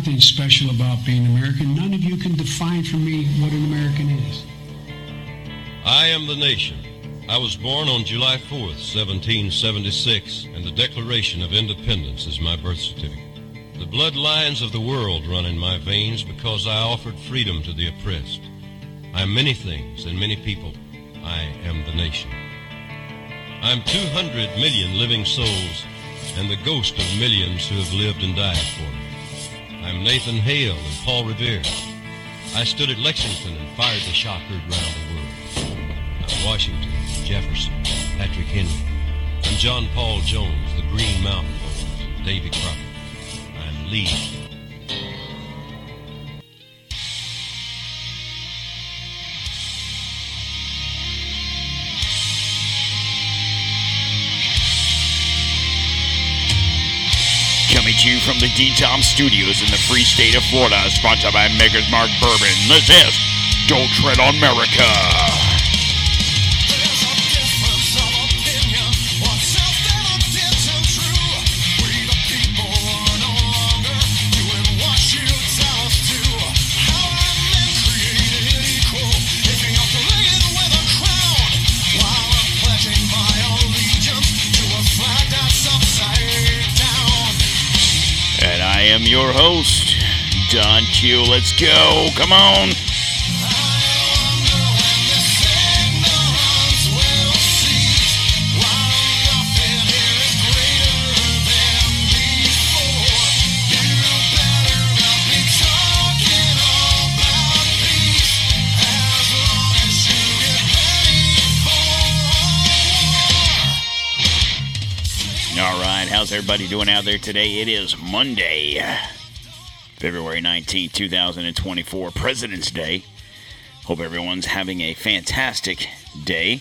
nothing special about being American. None of you can define for me what an American is. I am the nation. I was born on July 4th, 1776, and the Declaration of Independence is my birth certificate. The bloodlines of the world run in my veins because I offered freedom to the oppressed. I am many things and many people. I am the nation. I'm 200 million living souls and the ghost of millions who have lived and died for me. I'm Nathan Hale and Paul Revere. I stood at Lexington and fired the shot heard round the world. I'm Washington, Jefferson, Patrick Henry. I'm John Paul Jones, the Green Mountain Boys, Davy Crockett. I'm Lee you from the D-Tom Studios in the free state of Florida, sponsored by Maker's Mark Bourbon. This is Don't Tread on Merica. Your host, Don Q. Let's go. Come on. How's everybody doing out there today? It is Monday, February 19th, 2024, President's Day. Hope everyone's having a fantastic day.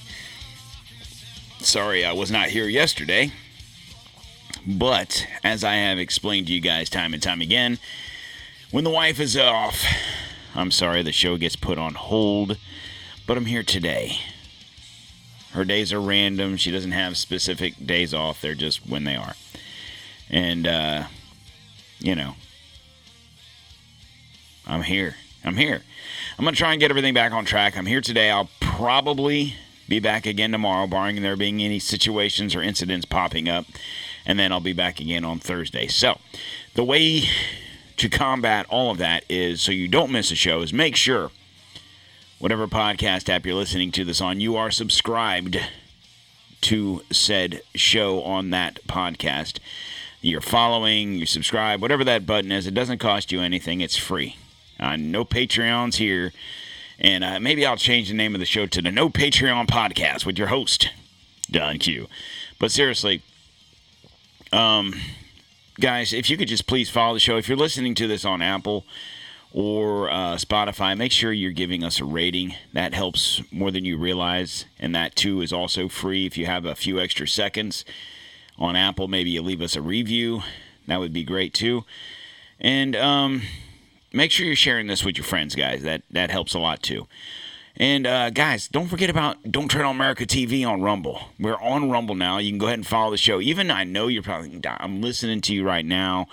Sorry I was not here yesterday, but as I have explained to you guys time and time again, when the wife is off, I'm sorry the show gets put on hold, but I'm here today. Her days are random. She doesn't have specific days off. They're just when they are. And, uh, you know, I'm here. I'm here. I'm going to try and get everything back on track. I'm here today. I'll probably be back again tomorrow, barring there being any situations or incidents popping up. And then I'll be back again on Thursday. So, the way to combat all of that is so you don't miss a show is make sure whatever podcast app you're listening to this on, you are subscribed to said show on that podcast you're following, you subscribe, whatever that button is. It doesn't cost you anything. It's free. Uh, no Patreons here. And uh, maybe I'll change the name of the show to the No Patreon Podcast with your host, Don Q. But seriously, um, guys, if you could just please follow the show. If you're listening to this on Apple or uh, Spotify, make sure you're giving us a rating. That helps more than you realize. And that, too, is also free if you have a few extra seconds on Apple, maybe you leave us a review. That would be great too. And um, make sure you're sharing this with your friends, guys. That that helps a lot too. And uh, guys, don't forget about Don't Tread on Merica TV on Rumble. We're on Rumble now. You can go ahead and follow the show. Even I know you're probably I'm listening to you right now.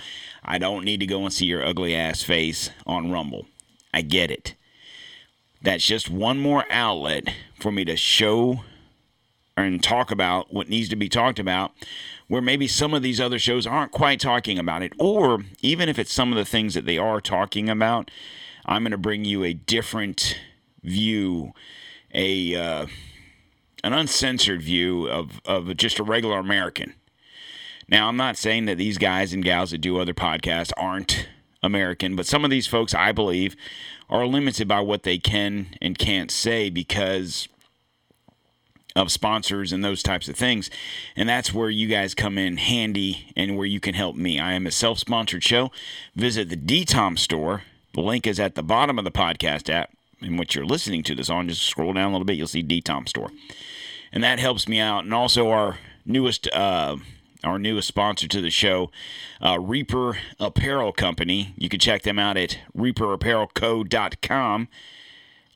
I don't need to go and see your ugly ass face on Rumble. I get it. That's just one more outlet for me to show and talk about what needs to be talked about where maybe some of these other shows aren't quite talking about it. Or even if it's some of the things that they are talking about, I'm going to bring you a different view, a uh, an uncensored view of, of just a regular American. Now, I'm not saying that these guys and gals that do other podcasts aren't American, but some of these folks, I believe, are limited by what they can and can't say because of sponsors and those types of things. And that's where you guys come in handy and where you can help me. I am a self sponsored show. Visit the DTOM store. The link is at the bottom of the podcast app in which you're listening to this on. Just scroll down a little bit, you'll see DTOM store. And that helps me out. And also, our newest. Uh, our newest sponsor to the show, uh, Reaper Apparel Company. You can check them out at reaperapparelco.com.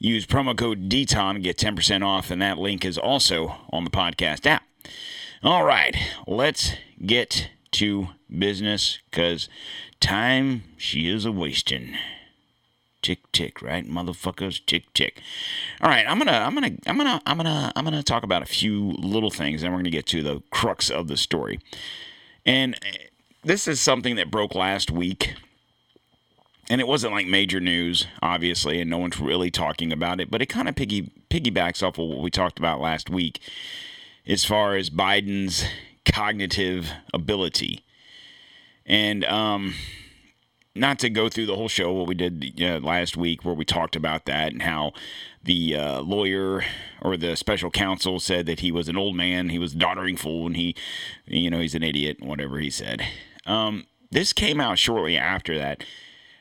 Use promo code DTOM to get 10% off, and that link is also on the podcast app. All right, let's get to business because time she is a wasting. Tick tick, right, motherfuckers? Tick tick. All right, I'm gonna, I'm gonna, I'm gonna, I'm gonna, I'm gonna talk about a few little things, and we're gonna get to the crux of the story. And eh, this is something that broke last week and it wasn't like major news, obviously, and no one's really talking about it, but it kind of piggy piggybacks off of what we talked about last week as far as Biden's cognitive ability. And um, not to go through the whole show, what we did last week, where we talked about that and how the uh, lawyer or the special counsel said that he was an old man, he was a doddering fool, and he, you know, he's an idiot, whatever he said. Um, this came out shortly after that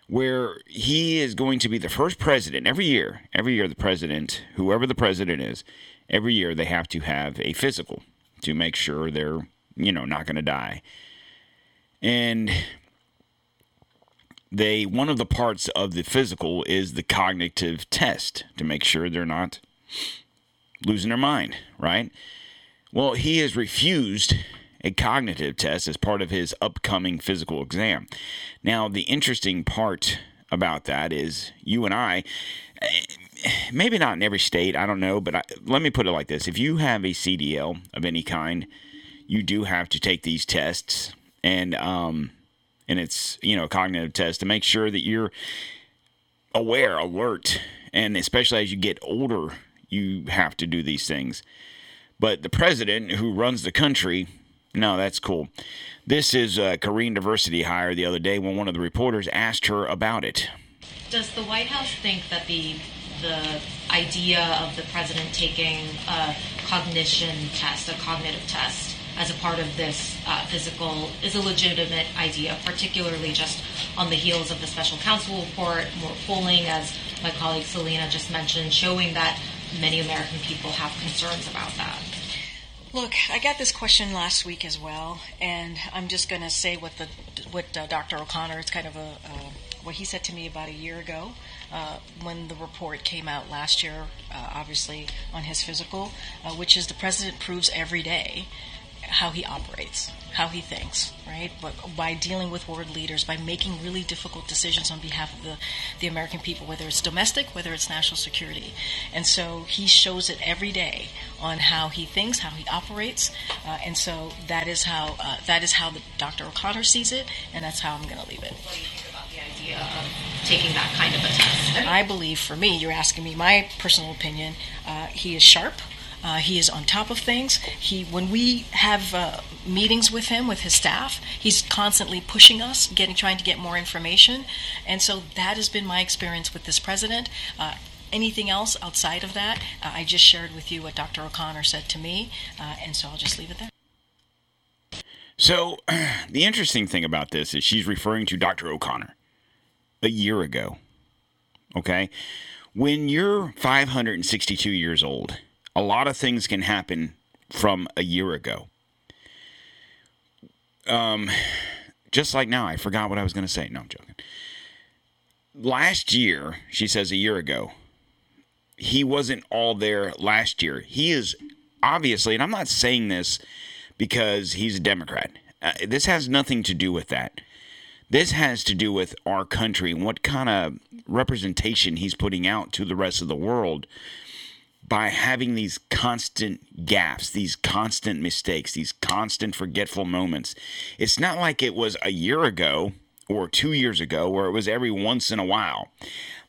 where he is going to be the first president every year. Every year, the president, whoever the president is, every year they have to have a physical to make sure they're, you know, not going to die. And they one of the parts of the physical is the cognitive test to make sure they're not losing their mind, right? Well, he has refused a cognitive test as part of his upcoming physical exam. Now, the interesting part about that is you and I, maybe not in every state, I don't know, but I, let me put it like this if you have a CDL of any kind, you do have to take these tests and um and it's you know a cognitive test to make sure that you're aware alert and especially as you get older you have to do these things but the president who runs the country no, that's cool. This is a Karine diversity hire the other day when one of the reporters asked her about it. Does the White House think that the the idea of the president taking a cognition test, a cognitive test, as a part of this uh, physical is a legitimate idea, particularly just on the heels of the special counsel report, more polling, as my colleague Selena just mentioned, showing that many American people have concerns about that. Look, I got this question last week as well, and I'm just going to say what the what uh, Dr. O'Connor. It's kind of a uh, what he said to me about a year ago uh, when the report came out last year, uh, obviously on his physical, uh, which is the president proves every day how he operates, how he thinks, right? But by dealing with world leaders, by making really difficult decisions on behalf of the, the American people, whether it's domestic, whether it's national security. And so he shows it every day on how he thinks, how he operates. Uh, and so that is how uh, that is how the, Dr. O'Connor sees it, and that's how I'm going to leave it. What do you think about the idea of taking that kind of a test? I believe, for me, you're asking me my personal opinion. Uh, he is sharp. Uh, he is on top of things. He, when we have uh, meetings with him, with his staff, he's constantly pushing us, getting, trying to get more information, and so that has been my experience with this president. Uh, anything else outside of that, uh, I just shared with you what Dr. O'Connor said to me, uh, and so I'll just leave it there. So, the interesting thing about this is she's referring to Dr. O'Connor a year ago. Okay? When you're 562 years old a lot of things can happen from a year ago. Um, just like now, I forgot what I was going to say. No, I'm joking. Last year, she says a year ago, he wasn't all there last year. He is obviously, and I'm not saying this because he's a Democrat. Uh, this has nothing to do with that. This has to do with our country and what kind of representation he's putting out to the rest of the world by having these constant gaps, these constant mistakes, these constant forgetful moments. It's not like it was a year ago or two years ago where it was every once in a while.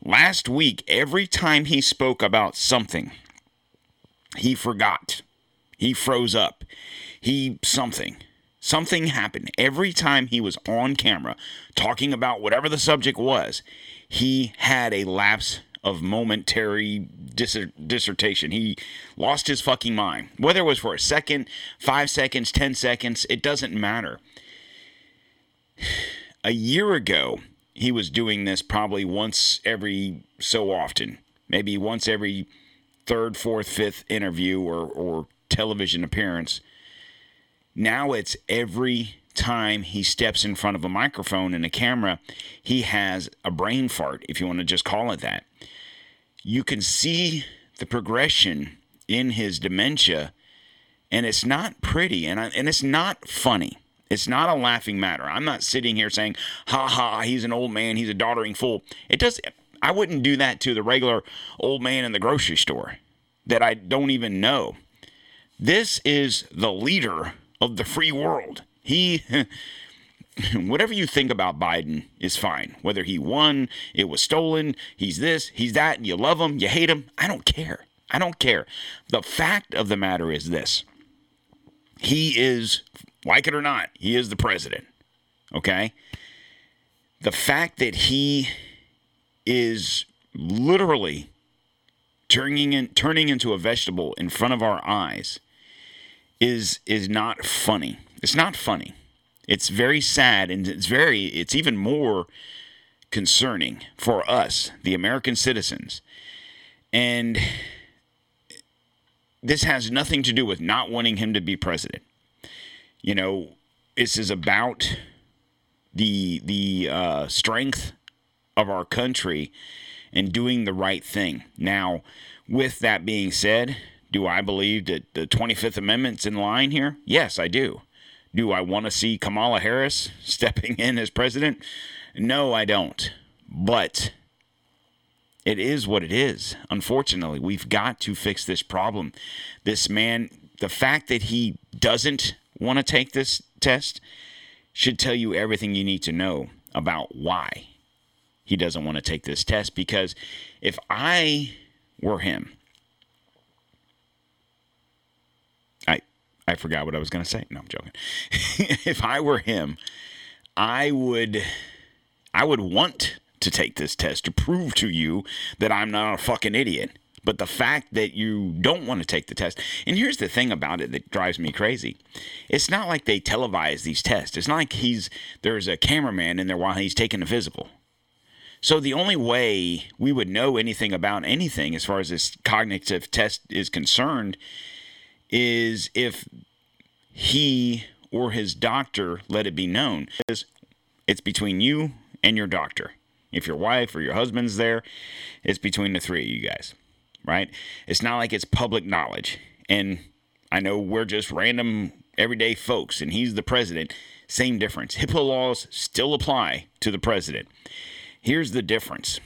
Last week, every time he spoke about something, he forgot. He froze up. He something. Something happened. Every time he was on camera talking about whatever the subject was, he had a lapse of momentary dissertation. He lost his fucking mind. Whether it was for a second, five seconds, ten seconds, it doesn't matter. A year ago, he was doing this probably once every so often, maybe once every third, fourth, fifth interview or, or television appearance. Now it's every time he steps in front of a microphone and a camera, he has a brain fart, if you want to just call it that you can see the progression in his dementia, and it's not pretty, and I, and it's not funny. It's not a laughing matter. I'm not sitting here saying, ha ha, he's an old man, he's a doddering fool. It does I wouldn't do that to the regular old man in the grocery store that I don't even know. This is the leader of the free world. He whatever you think about Biden is fine. Whether he won, it was stolen, he's this, he's that, you love him, you hate him, I don't care. I don't care. The fact of the matter is this he is, like it or not, he is the president. Okay? The fact that he is literally turning in, turning into a vegetable in front of our eyes is is not funny. It's not funny. It's very sad and it's very it's even more concerning for us, the American citizens. And this has nothing to do with not wanting him to be president. You know, this is about the the uh, strength of our country and doing the right thing. Now, with that being said, do I believe that the 25th Amendment's in line here? Yes, I do. Do I want to see Kamala Harris stepping in as president? No, I don't. But it is what it is. Unfortunately, we've got to fix this problem. This man, the fact that he doesn't want to take this test should tell you everything you need to know about why he doesn't want to take this test. Because if I were him, I forgot what I was going to say. No, I'm joking. if I were him, I would I would want to take this test to prove to you that I'm not a fucking idiot. But the fact that you don't want to take the test, and here's the thing about it that drives me crazy. It's not like they televise these tests. It's not like he's there's a cameraman in there while he's taking the physical. So the only way we would know anything about anything as far as this cognitive test is concerned is if he or his doctor let it be known. It's between you and your doctor. If your wife or your husband's there, it's between the three of you guys, right? It's not like it's public knowledge. And I know we're just random everyday folks, and he's the president. Same difference. HIPAA laws still apply to the president. Here's the difference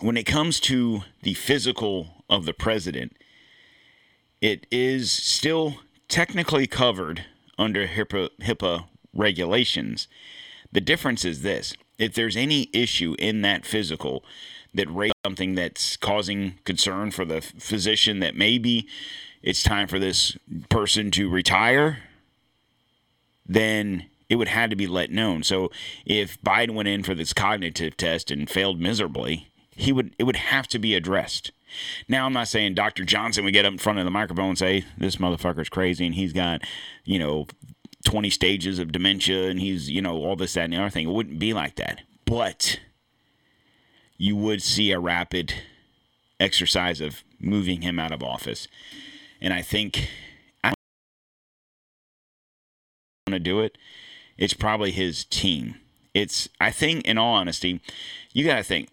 when it comes to the physical of the president, it is still technically covered under HIPAA, HIPAA regulations. The difference is this if there's any issue in that physical that raises something that's causing concern for the physician that maybe it's time for this person to retire, then it would have to be let known. So if Biden went in for this cognitive test and failed miserably, he would it would have to be addressed. Now I'm not saying Dr. Johnson would get up in front of the microphone and say this motherfucker's crazy and he's got, you know, 20 stages of dementia and he's, you know, all this, that, and the other thing. It wouldn't be like that. But you would see a rapid exercise of moving him out of office. And I think I want to do it. It's probably his team. It's, I think, in all honesty, you got to think.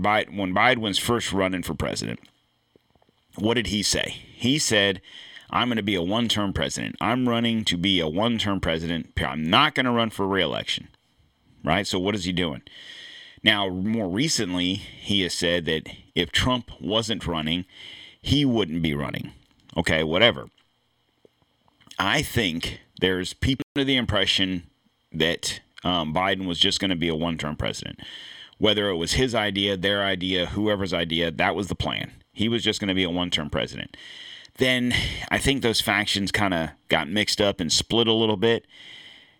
When Biden was first running for president, what did he say? He said, I'm going to be a one term president. I'm running to be a one term president. I'm not going to run for reelection. Right? So, what is he doing? Now, more recently, he has said that if Trump wasn't running, he wouldn't be running. Okay, whatever. I think there's people under the impression that um, Biden was just going to be a one term president. Whether it was his idea, their idea, whoever's idea, that was the plan. He was just going to be a one term president then I think those factions kind of got mixed up and split a little bit.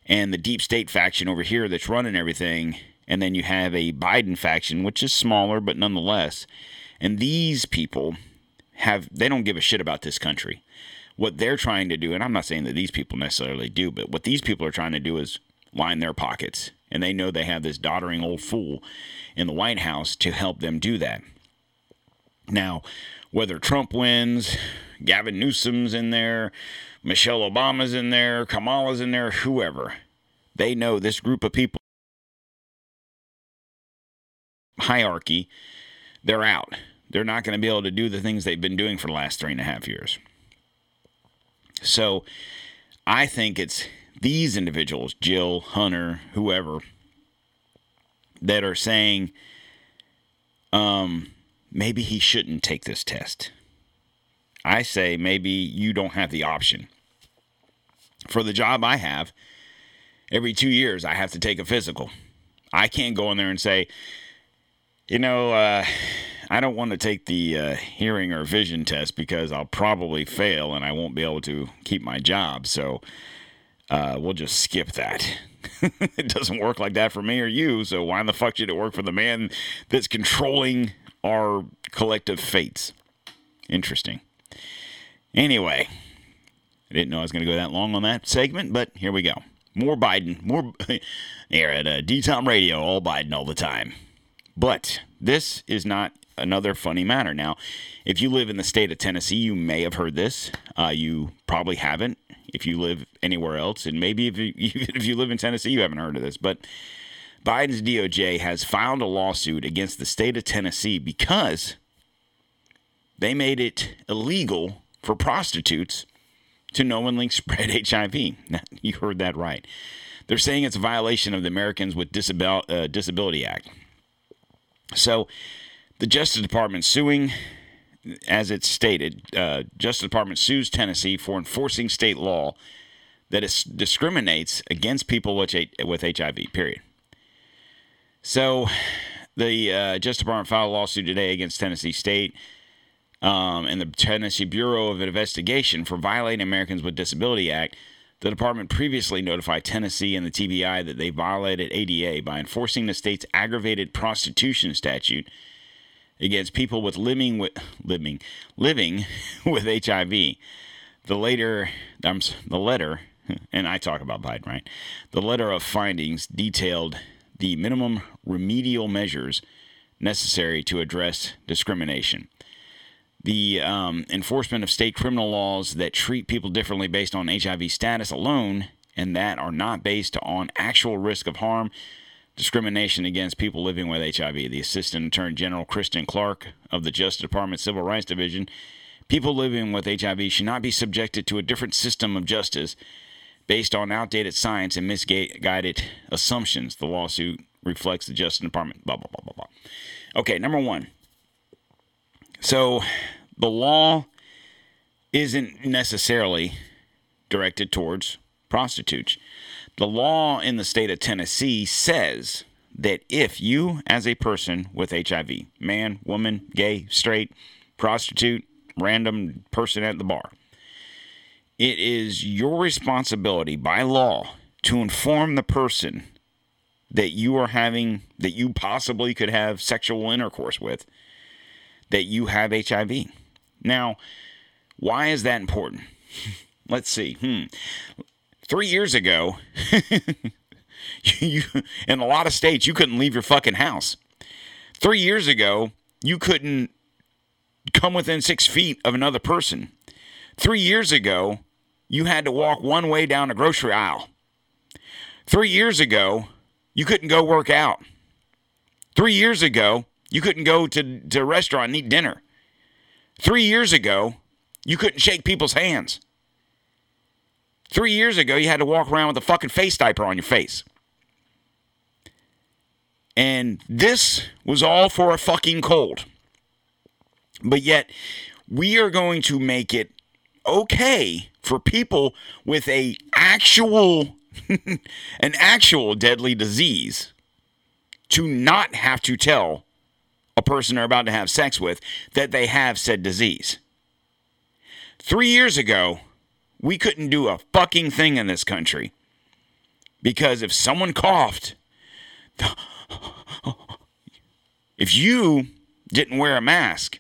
And the deep state faction over here that's running everything, and then you have a Biden faction, which is smaller, but nonetheless. And these people have, they don't give a shit about this country. What they're trying to do, and I'm not saying that these people necessarily do, but what these people are trying to do is line their pockets. And they know they have this doddering old fool in the White House to help them do that. Now, whether Trump wins, Gavin Newsom's in there, Michelle Obama's in there, Kamala's in there, whoever. They know this group of people hierarchy, they're out. They're not going to be able to do the things they've been doing for the last three and a half years. So I think it's these individuals, Jill, Hunter, whoever, that are saying, um, maybe he shouldn't take this test. I say maybe you don't have the option. For the job I have, every two years I have to take a physical. I can't go in there and say, you know, uh, I don't want to take the uh, hearing or vision test because I'll probably fail and I won't be able to keep my job. So uh, we'll just skip that. it doesn't work like that for me or you. So why in the fuck should it work for the man that's controlling our collective fates? Interesting. Anyway, I didn't know I was going to go that long on that segment, but here we go. More Biden, more here at uh, D-Tom Radio, all Biden all the time. But this is not another funny matter. Now, if you live in the state of Tennessee, you may have heard this. Uh, you probably haven't if you live anywhere else, and maybe if you, if you live in Tennessee, you haven't heard of this. But Biden's DOJ has filed a lawsuit against the state of Tennessee because they made it illegal for prostitutes to knowingly spread HIV. you heard that right. They're saying it's a violation of the Americans with uh, Disability Act. So, the Justice Department suing, as it's stated, uh, Justice Department sues Tennessee for enforcing state law that is, discriminates against people with, with HIV. Period. So, the uh, Justice Department filed a lawsuit today against Tennessee State um, and the Tennessee Bureau of Investigation for violating Americans with Disability Act. The department previously notified Tennessee and the TBI that they violated ADA by enforcing the state's aggravated prostitution statute against people with living with living living with HIV. The later, um, the letter, and I talk about Biden, right? The letter of findings detailed the minimum remedial measures necessary to address discrimination the um, enforcement of state criminal laws that treat people differently based on HIV status alone and that are not based on actual risk of harm, discrimination against people living with HIV. The Assistant Attorney General Kristen Clarke of the Justice Department Civil Rights Division. People living with HIV should not be subjected to a different system of justice based on outdated science and misguided assumptions. The lawsuit reflects the Justice Department. Blah, blah, blah, blah, blah. Okay, number one. So the law isn't necessarily directed towards prostitutes. The law in the state of Tennessee says that if you, as a person with HIV, man, woman, gay, straight, prostitute, random person at the bar, it is your responsibility by law to inform the person that you are having, that you possibly could have sexual intercourse with that you have HIV. Now, why is that important? Let's see. Hmm. Three years ago, you, in a lot of states, you couldn't leave your fucking house. Three years ago, you couldn't come within six feet of another person. Three years ago, you had to walk one way down a grocery aisle. Three years ago, you couldn't go work out. Three years ago, you couldn't go to, to a restaurant and eat dinner. Three years ago, you couldn't shake people's hands. Three years ago, you had to walk around with a fucking face diaper on your face. And this was all for a fucking cold. But yet, we are going to make it okay for people with a actual an actual deadly disease to not have to tell a person they're about to have sex with that they have said disease. Three years ago, we couldn't do a fucking thing in this country because if someone coughed, if you didn't wear a mask,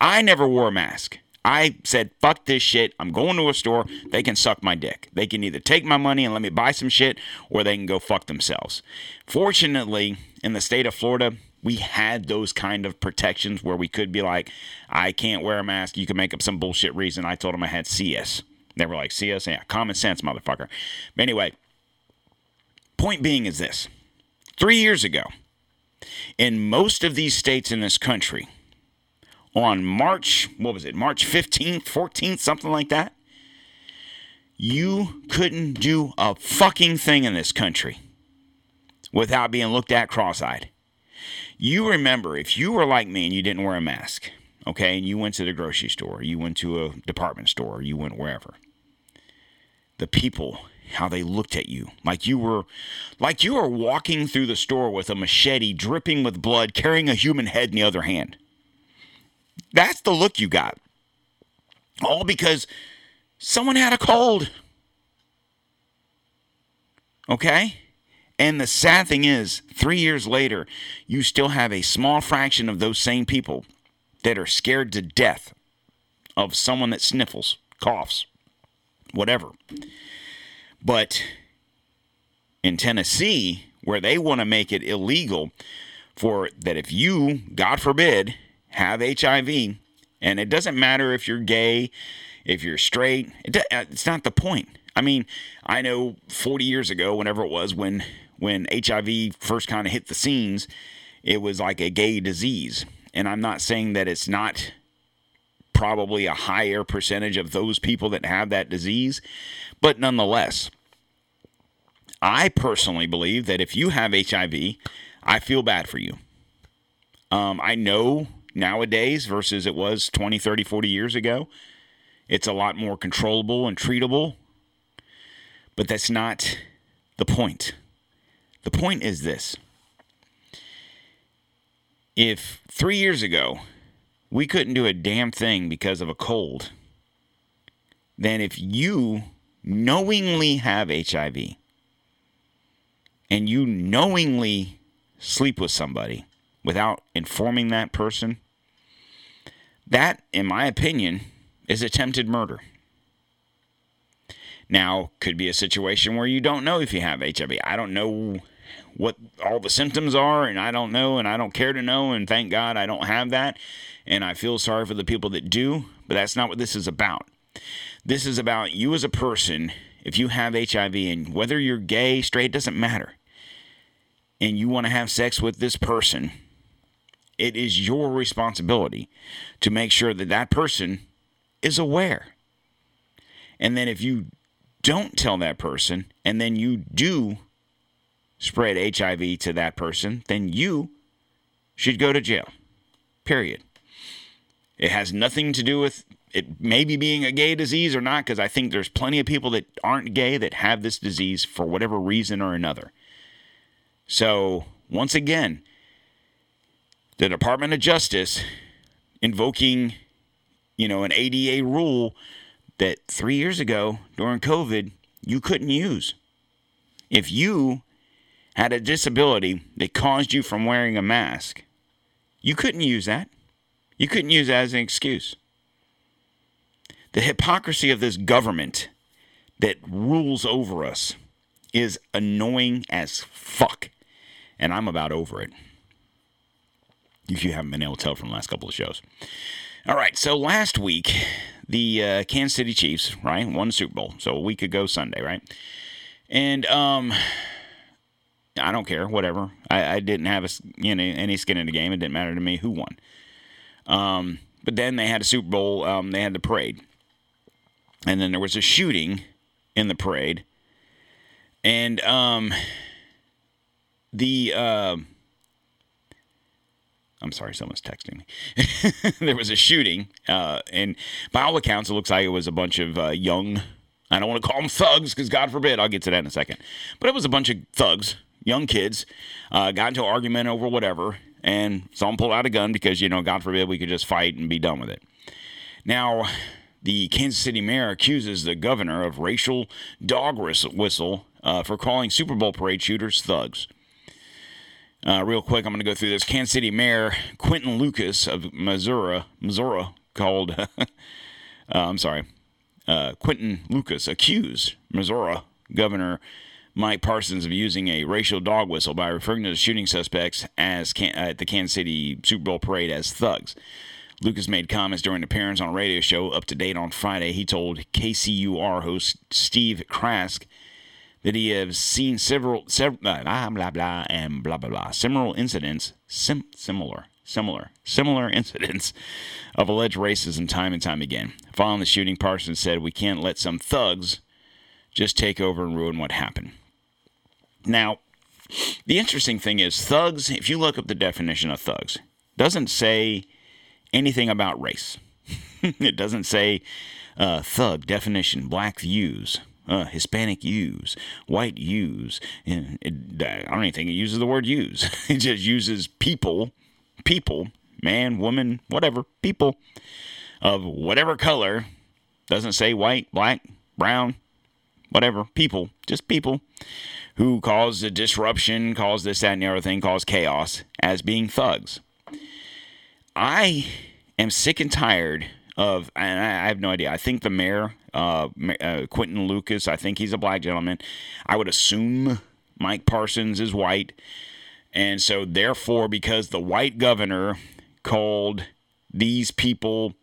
I never wore a mask. I said, fuck this shit. I'm going to a store. They can suck my dick. They can either take my money and let me buy some shit, or they can go fuck themselves. Fortunately, in the state of Florida, we had those kind of protections where we could be like, I can't wear a mask. You can make up some bullshit reason. I told them I had CS. They were like, CS? Yeah, common sense, motherfucker. But anyway, point being is this three years ago, in most of these states in this country, on March, what was it, March 15th, 14th, something like that, you couldn't do a fucking thing in this country without being looked at cross eyed. You remember if you were like me and you didn't wear a mask, okay, and you went to the grocery store, you went to a department store, you went wherever, the people, how they looked at you, like you were, like you were walking through the store with a machete dripping with blood, carrying a human head in the other hand. That's the look you got. All because someone had a cold. Okay? And the sad thing is, three years later, you still have a small fraction of those same people that are scared to death of someone that sniffles, coughs, whatever. But in Tennessee, where they want to make it illegal for that if you, God forbid, have HIV, and it doesn't matter if you're gay, if you're straight, it, uh, it's not the point. I mean, I know 40 years ago, whenever it was, when when HIV first kind of hit the scenes, it was like a gay disease. And I'm not saying that it's not probably a higher percentage of those people that have that disease, but nonetheless, I personally believe that if you have HIV, I feel bad for you. Um, I know nowadays versus it was 20, 30, 40 years ago, it's a lot more controllable and treatable, but that's not the point. The point is this if three years ago we couldn't do a damn thing because of a cold, then if you knowingly have HIV and you knowingly sleep with somebody without informing that person, that, in my opinion, is attempted murder. Now, could be a situation where you don't know if you have HIV. I don't know what all the symptoms are, and I don't know, and I don't care to know, and thank God I don't have that. And I feel sorry for the people that do, but that's not what this is about. This is about you as a person, if you have HIV, and whether you're gay, straight, doesn't matter, and you want to have sex with this person, it is your responsibility to make sure that that person is aware. And then if you don't tell that person, and then you do spread HIV to that person, then you should go to jail. Period. It has nothing to do with it maybe being a gay disease or not, because I think there's plenty of people that aren't gay that have this disease for whatever reason or another. So, once again, the Department of Justice invoking, you know, an ADA rule that three years ago during COVID you couldn't use. If you had a disability that caused you from wearing a mask, you couldn't use that. You couldn't use that as an excuse. The hypocrisy of this government that rules over us is annoying as fuck. And I'm about over it. If you haven't been able to tell from the last couple of shows. All right, so last week, the uh, Kansas City Chiefs, right, won the Super Bowl. So a week ago Sunday, right? And um, I don't care, whatever. I, I didn't have a, you know, any skin in the game. It didn't matter to me who won. Um, but then they had a Super Bowl. Um, they had the parade, and then there was a shooting in the parade, and um, the uh, I'm sorry, someone's texting me. there was a shooting, uh, and by all accounts, it looks like it was a bunch of uh, young. I don't want to call them thugs because God forbid. I'll get to that in a second. But it was a bunch of thugs young kids, uh, got into an argument over whatever, and someone pulled out a gun because, you know, God forbid we could just fight and be done with it. Now, the Kansas City mayor accuses the governor of racial dog whistle uh, for calling Super Bowl parade shooters thugs. Uh, real quick, I'm going to go through this. Kansas City Mayor Quinton Lucas of Missouri, Missouri called, uh, I'm sorry, uh, Quinton Lucas accused Missouri Governor Mike Parsons of using a racial dog whistle by referring to the shooting suspects as can- uh, at the Kansas City Super Bowl parade as thugs. Lucas made comments during an appearance on a radio show up to date on Friday. He told KCUR host Steve Kraske that he has seen several, several uh, blah blah blah and blah blah blah similar incidents, sim, similar, similar, similar incidents of alleged racism time and time again. Following the shooting, Parsons said, "We can't let some thugs just take over and ruin what happened. Now, the interesting thing is thugs, if you look up the definition of thugs, doesn't say anything about race. it doesn't say uh, thug definition, black views, uh, Hispanic use, white use. And it, I don't even think it uses the word use. it just uses people, people, man, woman, whatever, people of whatever color. Doesn't say white, black, brown, whatever, people, just people who cause a disruption, cause this, that, and the other thing, cause chaos as being thugs. I am sick and tired of, and I have no idea. I think the mayor, uh, uh, Quinton Lucas, I think he's a black gentleman. I would assume Mike Parsons is white. And so, therefore, because the white governor called these people,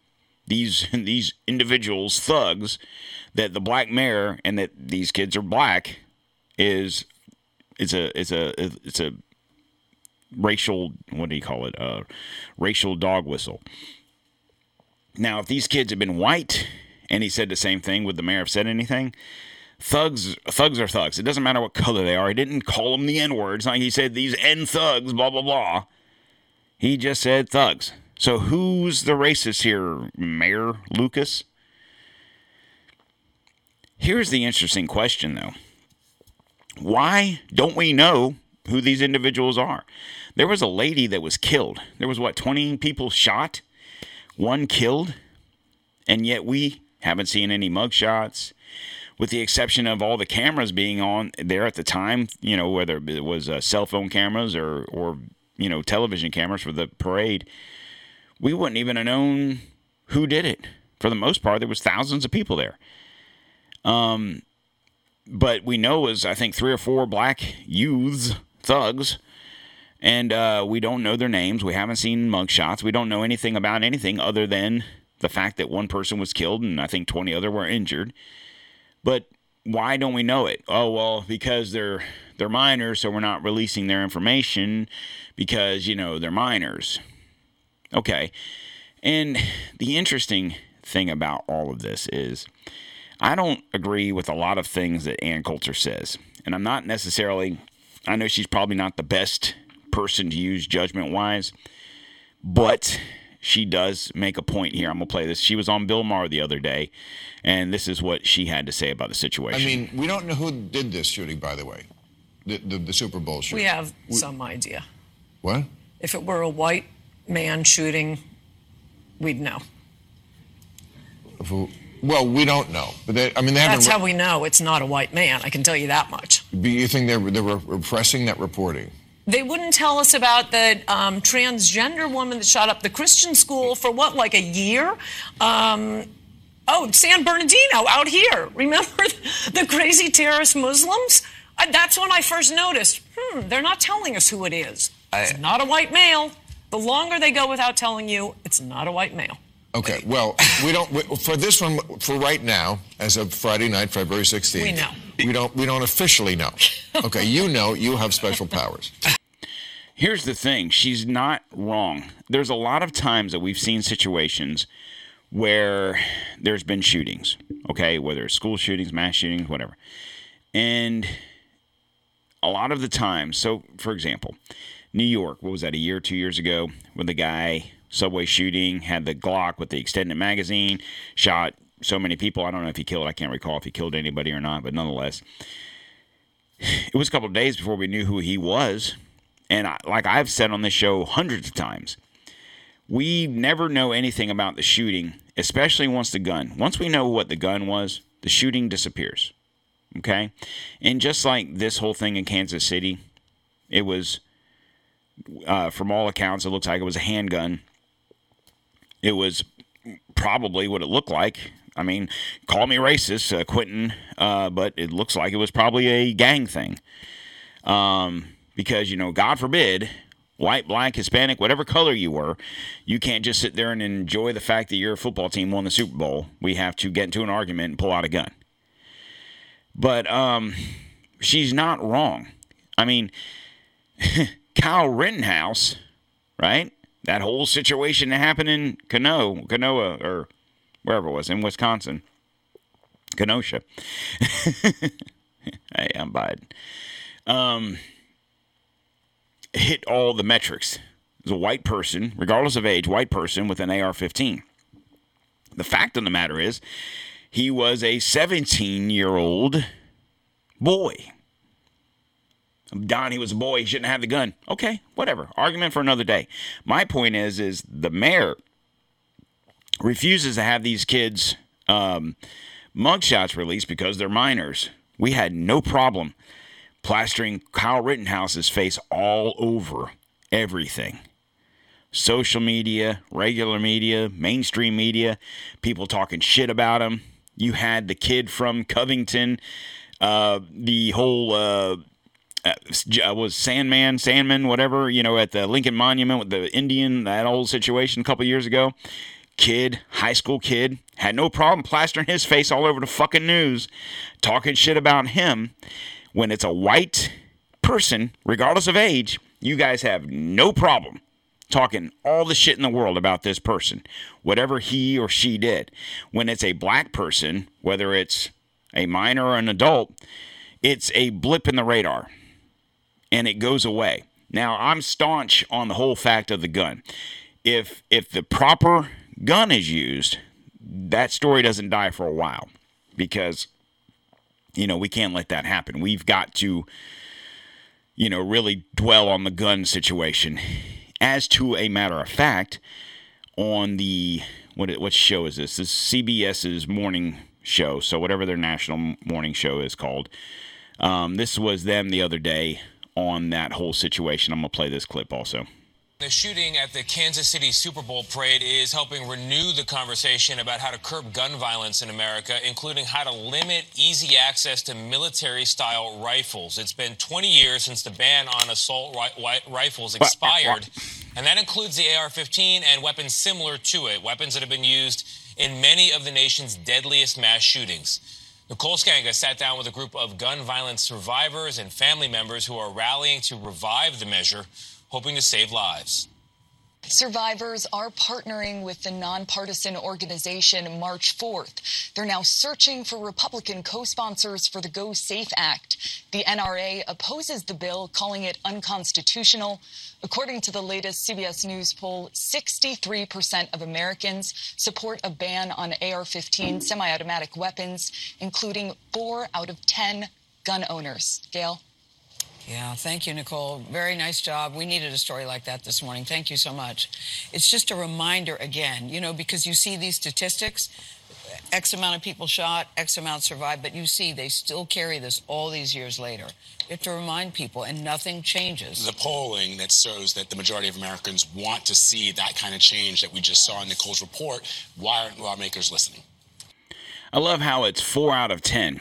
these these individuals thugs, that the black mayor and that these kids are black is it's a it's a it's a racial what do you call it? Uh, racial dog whistle. Now, if these kids had been white, and he said the same thing, would the mayor have said anything? Thugs, thugs are thugs. It doesn't matter what color they are. He didn't call them the N words. Like he said, these N thugs, blah blah blah. He just said thugs. So who's the racist here, Mayor Lucas? Here's the interesting question, though. Why don't we know who these individuals are? There was a lady that was killed. There was what, 20 people shot? One killed? And yet we haven't seen any mugshots, with the exception of all the cameras being on there at the time, you know, whether it was uh, cell phone cameras or, or, you know, television cameras for the parade. We wouldn't even have known who did it. For the most part, there was thousands of people there. Um, but we know is I think three or four black youths, thugs, and uh, we don't know their names. We haven't seen mugshots. We don't know anything about anything other than the fact that one person was killed and I think 20 other were injured. But why don't we know it? Oh well, because they're they're minors, so we're not releasing their information because you know they're minors. Okay, and the interesting thing about all of this is I don't agree with a lot of things that Ann Coulter says. And I'm not necessarily, I know she's probably not the best person to use judgment wise, but she does make a point here. I'm going to play this. She was on Bill Maher the other day, and this is what she had to say about the situation. I mean, we don't know who did this shooting, by the way, the, the, the Super Bowl shooting. We have we, some idea. What? If it were a white man shooting, we'd know. Who, well, we don't know, but they, I mean, they That's how we know it's not a white man. I can tell you that much. Do you think they're they're repressing that reporting? They wouldn't tell us about the um, transgender woman that shot up the Christian school for what, like a year? Um, oh, San Bernardino out here. Remember the crazy terrorist Muslims? that's when I first noticed. Hmm, they're not telling us who it is. It's not a white male. The longer they go without telling you, it's not a white male. Okay, well, we don't we, for this one for right now, as of Friday night, February 16th. We know. We don't we don't officially know. Okay, you know you have special powers. Here's the thing, she's not wrong. There's a lot of times that we've seen situations where there's been shootings, okay, whether it's school shootings, mass shootings, whatever. And a lot of the time, so for example, New York, what was that, a year, two years ago, when the guy subway shooting, had the Glock with the extended magazine, shot so many people. I don't know if he killed, I can't recall if he killed anybody or not, but nonetheless, it was a couple days before we knew who he was. And I, like I've said on this show hundreds of times, we never know anything about the shooting, especially once the gun. Once we know what the gun was, the shooting disappears. Okay? And just like this whole thing in Kansas City, it was, uh, from all accounts, it looks like it was a handgun it was probably what it looked like. I mean, call me racist, uh, Quinton, uh, but it looks like it was probably a gang thing. Um, because, you know, God forbid, white, black, Hispanic, whatever color you were, you can't just sit there and enjoy the fact that your football team won the Super Bowl. We have to get into an argument and pull out a gun. But um, she's not wrong. I mean, Kyle Rittenhouse, right? That whole situation that happened in Kano, Kanoa, or wherever it was in Wisconsin. Kenosha. hey, I'm Biden. Um, hit all the metrics. A white person, regardless of age, white person with an AR 15. The fact of the matter is, he was a 17 year old boy. Don, he was a boy. He shouldn't have the gun. Okay, whatever. Argument for another day. My point is, is the mayor refuses to have these kids um, mugshots released because they're minors. We had no problem plastering Kyle Rittenhouse's face all over everything. Social media, regular media, mainstream media, people talking shit about him. You had the kid from Covington, uh, the whole uh, uh, was Sandmann, Sandmann, whatever, you know, at the Lincoln Monument with the Indian, that old situation a couple years ago. Kid, high school kid, had no problem plastering his face all over the fucking news, talking shit about him. When it's a white person, regardless of age, you guys have no problem talking all the shit in the world about this person, whatever he or she did. When it's a black person, whether it's a minor or an adult, it's a blip in the radar and it goes away. Now, I'm staunch on the whole fact of the gun. If if the proper gun is used, that story doesn't die for a while because you know, we can't let that happen. We've got to you know, really dwell on the gun situation. As to a matter of fact, on the what what show is this? This is CBS's morning show. So whatever their national morning show is called. Um, this was them the other day on that whole situation. I'm going to play this clip also. The shooting at the Kansas City Super Bowl parade is helping renew the conversation about how to curb gun violence in America, including how to limit easy access to military style rifles. It's been 20 years since the ban on assault ri- rifles expired, and that includes the AR 15 and weapons similar to it, weapons that have been used in many of the nation's deadliest mass shootings. Nicole Sganga sat down with a group of gun violence survivors and family members who are rallying to revive the measure, hoping to save lives. Survivors are partnering with the nonpartisan organization March 4th. They're now searching for Republican co sponsors for the Go Safe Act. The NRA opposes the bill, calling it unconstitutional. According to the latest CBS News poll, 63% of Americans support a ban on AR 15 semi automatic weapons, including four out of 10 gun owners. Gail? Yeah, thank you, Nicole. Very nice job. We needed a story like that this morning. Thank you so much. It's just a reminder again, you know, because you see these statistics X amount of people shot, X amount survived, but you see they still carry this all these years later. You have to remind people, and nothing changes. The polling that shows that the majority of Americans want to see that kind of change that we just saw in Nicole's report. Why aren't lawmakers listening? I love how it's four out of 10.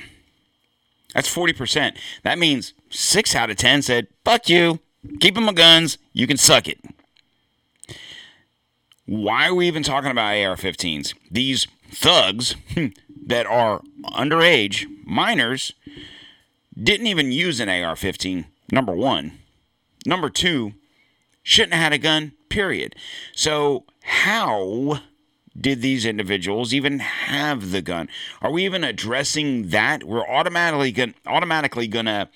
That's 40%. That means six out of 10 said, fuck you, keep them my guns, you can suck it. Why are we even talking about AR 15s? These thugs that are underage, minors, didn't even use an AR 15, number one. Number two, shouldn't have had a gun, period. So, how did these individuals even have the gun? Are we even addressing that? We're automatically going automatically going to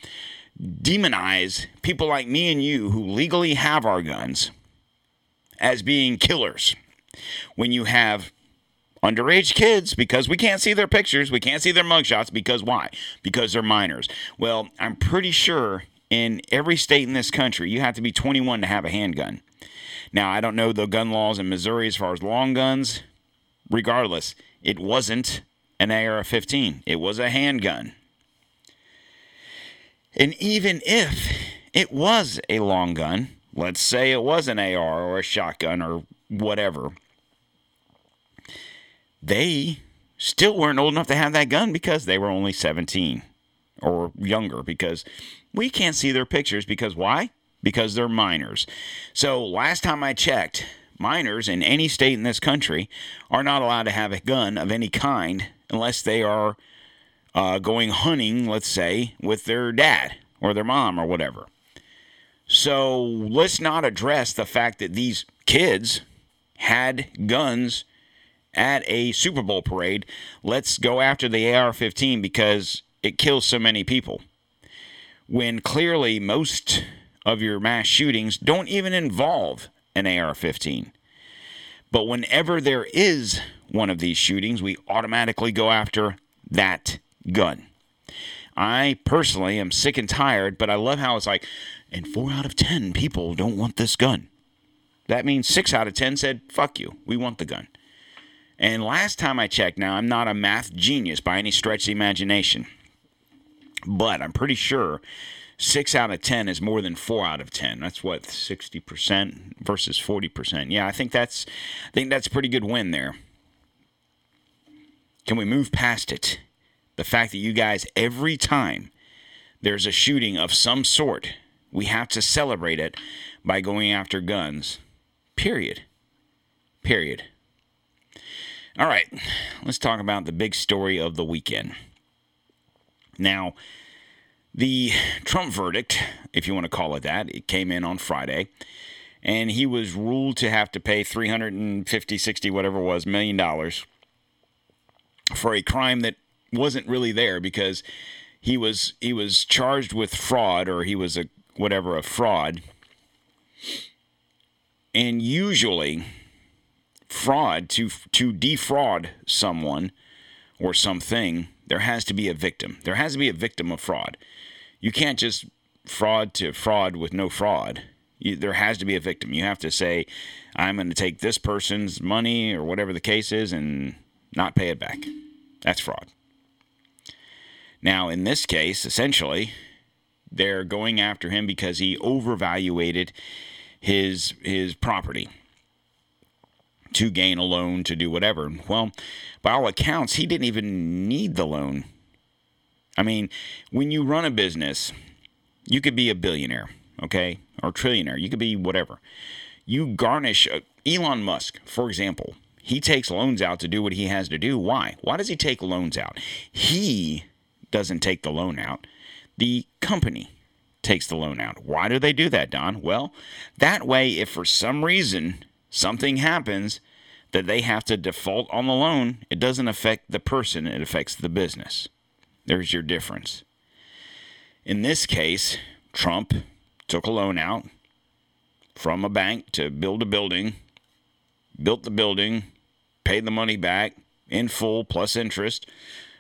demonize people like me and you who legally have our guns as being killers. When you have underage kids because we can't see their pictures, we can't see their mugshots because why? Because they're minors. Well, I'm pretty sure in every state in this country you have to be 21 to have a handgun. Now, I don't know the gun laws in Missouri as far as long guns. Regardless, it wasn't an AR 15, it was a handgun. And even if it was a long gun, let's say it was an AR or a shotgun or whatever, they still weren't old enough to have that gun because they were only 17 or younger because we can't see their pictures because why? Because they're minors. So last time I checked, minors in any state in this country are not allowed to have a gun of any kind unless they are uh, going hunting, let's say, with their dad or their mom or whatever. So let's not address the fact that these kids had guns at a Super Bowl parade. Let's go after the AR 15 because it kills so many people. When clearly most of your mass shootings don't even involve an AR 15. But whenever there is one of these shootings, we automatically go after that gun. I personally am sick and tired, but I love how it's like, and four out of 10 people don't want this gun. That means six out of 10 said, fuck you, we want the gun. And last time I checked, now I'm not a math genius by any stretch of the imagination, but I'm pretty sure six out of 10 is more than four out of 10. That's what, 60% versus 40%. Yeah, I think that's, I think that's a pretty good win there. Can we move past it? The fact that you guys, every time there's a shooting of some sort, we have to celebrate it by going after guns. Period. Period. All right, let's talk about the big story of the weekend. Now, the Trump verdict, if you want to call it that, it came in on Friday, and he was ruled to have to pay 350, 60, whatever it was, million dollars for a crime that wasn't really there because he was he was charged with fraud or he was a whatever a fraud. And usually fraud to to defraud someone or something there has to be a victim. There has to be a victim of fraud you can't just fraud to fraud with no fraud you, there has to be a victim you have to say i'm going to take this person's money or whatever the case is and not pay it back that's fraud now, in this case, essentially, they're going after him because he overvaluated his his property to gain a loan to do whatever. Well, by all accounts, he didn't even need the loan. I mean, when you run a business, you could be a billionaire, okay, or trillionaire. You could be whatever. You garnish uh, Elon Musk, for example. He takes loans out to do what he has to do. Why? Why does he take loans out? He doesn't take the loan out. The company takes the loan out. Why do they do that, Don? Well, that way, if for some reason something happens that they have to default on the loan, it doesn't affect the person, it affects the business. There's your difference. In this case, Trump took a loan out from a bank to build a building, built the building, paid the money back in full plus interest,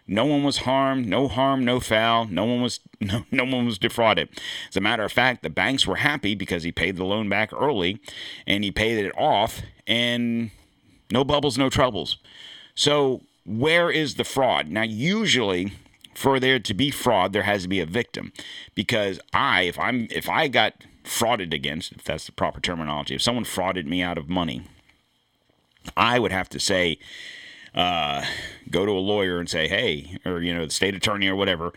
no one was harmed, no harm, no foul. No one was no, no one was defrauded. As a matter of fact, the banks were happy because he paid the loan back early and he paid it off and no bubbles, no troubles. So, where is the fraud? Now, usually for there to be fraud, there has to be a victim. Because I, if I'm if I got frauded against, if that's the proper terminology, if someone frauded me out of money, I would have to say, uh, go to a lawyer and say, hey, or, you know, the state attorney or whatever,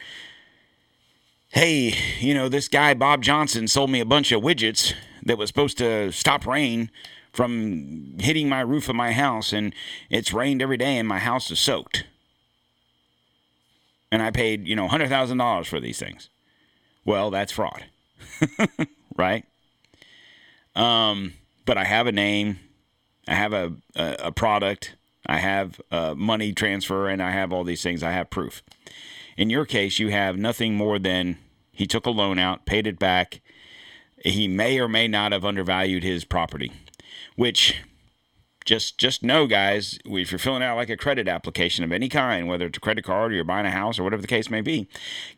hey, you know, this guy, Bob Johnson, sold me a bunch of widgets that was supposed to stop rain from hitting my roof of my house, and it's rained every day, and my house is soaked. And I paid, you know, $100,000 for these things. Well, that's fraud, right? Um, but I have a name, I have a, a, a product, I have uh, money transfer, and I have all these things. I have proof. In your case, you have nothing more than he took a loan out, paid it back. He may or may not have undervalued his property, which just just know, guys, if you're filling out like a credit application of any kind, whether it's a credit card or you're buying a house or whatever the case may be,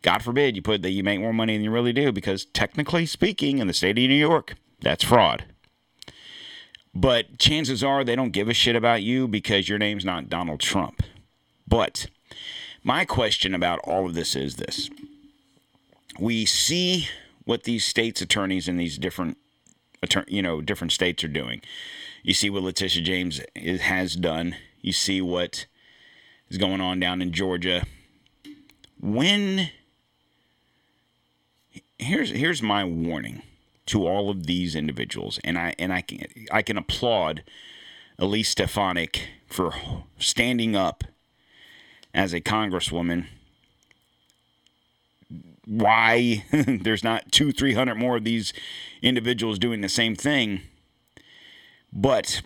God forbid you put that you make more money than you really do, because technically speaking, in the state of New York, that's fraud. But chances are they don't give a shit about you because your name's not Donald Trump. But my question about all of this is this we see what these states attorneys in these different you know different states are doing you see what letitia james has done. You see what is going on down in georgia. When here's here's my warning to all of these individuals, and I and I can I can applaud Elise Stefanik for standing up as a congresswoman. Why? There's not two, three hundred more of these individuals doing the same thing, but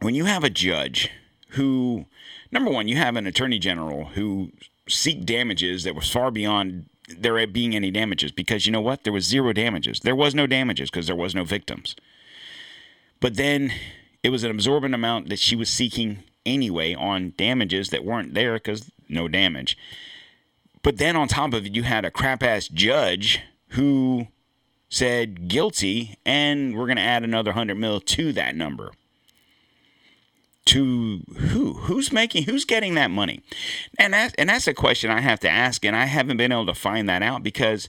when you have a judge who, number one, you have an attorney general who seek damages that was far beyond there being any damages because you know what? There was zero damages. There was no damages because there was no victims. But then it was an absorbent amount that she was seeking anyway on damages that weren't there because no damage. But then on top of it, you had a crap ass judge who said guilty, and we're going to add another 100 mil to that number. To who? Who's making, who's getting that money? And that's, and that's a question I have to ask, and I haven't been able to find that out because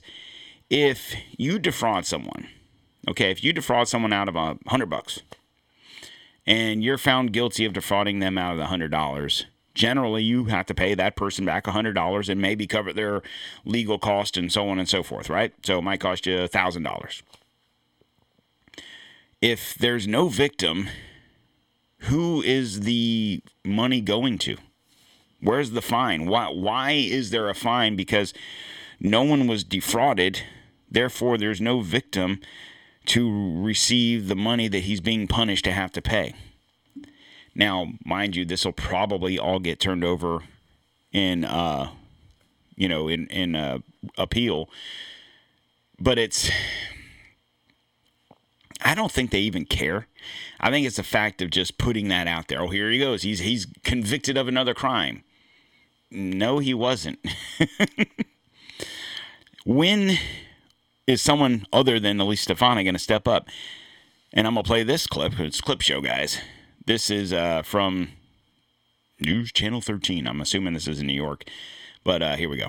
if you defraud someone, okay, if you defraud someone out of a hundred bucks and you're found guilty of defrauding them out of the hundred dollars, generally you have to pay that person back $100 and maybe cover their legal cost and so on and so forth, right? So it might cost you $1,000. If there's no victim, who is the money going to? Where's the fine? Why, why is there a fine? Because no one was defrauded, therefore, there's no victim to receive the money that he's being punished to have to pay. Now, mind you, this will probably all get turned over in, uh, you know, in in uh, appeal. But it's, I don't think they even care. I think it's the fact of just putting that out there. Oh, here he goes. He's he's convicted of another crime. No, he wasn't. when is someone other than Elise Stefanik going to step up? And I'm gonna play this clip. It's clip show, guys. This is uh, from News Channel 13. I'm assuming this is in New York, but uh, here we go.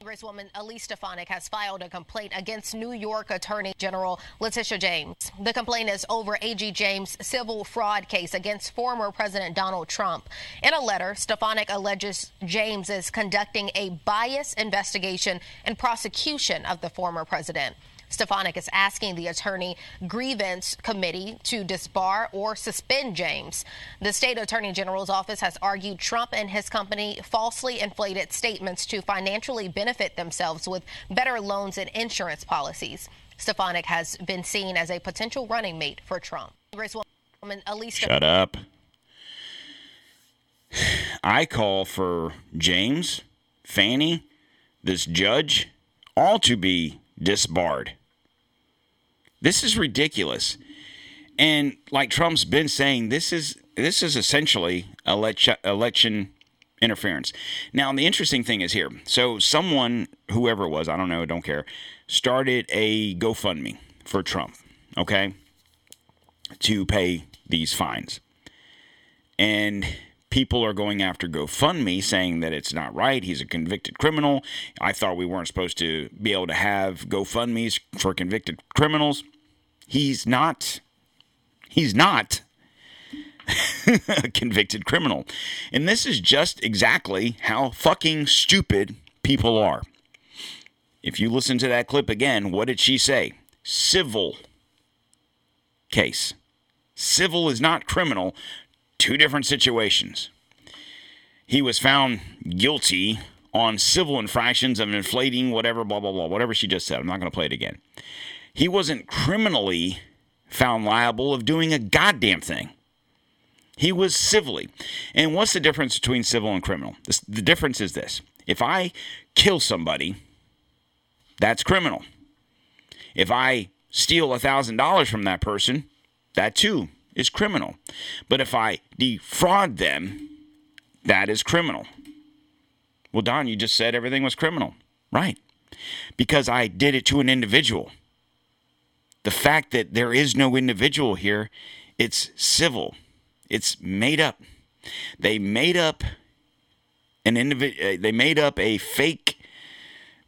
Congresswoman Elise Stefanik has filed a complaint against New York Attorney General Letitia James. The complaint is over A.G. James' civil fraud case against former President Donald Trump. In a letter, Stefanik alleges James is conducting a bias investigation and prosecution of the former president. Stefanik is asking the attorney grievance committee to disbar or suspend James. The state attorney general's office has argued Trump and his company falsely inflated statements to financially benefit themselves with better loans and insurance policies. Stefanik has been seen as a potential running mate for Trump. Shut up. I call for James, Fani, this judge, all to be disbarred. This is ridiculous. And like Trump's been saying, this is this is essentially election election interference. Now, the interesting thing is here. So, someone, whoever it was, I don't know, don't care, started a GoFundMe for Trump, okay, to pay these fines. And people are going after GoFundMe saying that it's not right. He's a convicted criminal. I thought we weren't supposed to be able to have GoFundMe's for convicted criminals. He's not. He's not a convicted criminal. And this is just exactly how fucking stupid people are. If you listen to that clip again, what did she say? Civil case. Civil is not criminal. Two different situations. He was found guilty on civil infractions of inflating whatever, blah, blah, blah, whatever she just said. I'm not going to play it again. He wasn't criminally found liable of doing a goddamn thing. He was civilly. And what's the difference between civil and criminal? The difference is this if I kill somebody, that's criminal. If I steal $1,000 from that person, that too is criminal. But if I defraud them, that is criminal. Well, Don, you just said everything was criminal. Right. Because I did it to an individual. The fact that there is no individual here, it's civil. It's made up. They made up an individ- uh, they made up a fake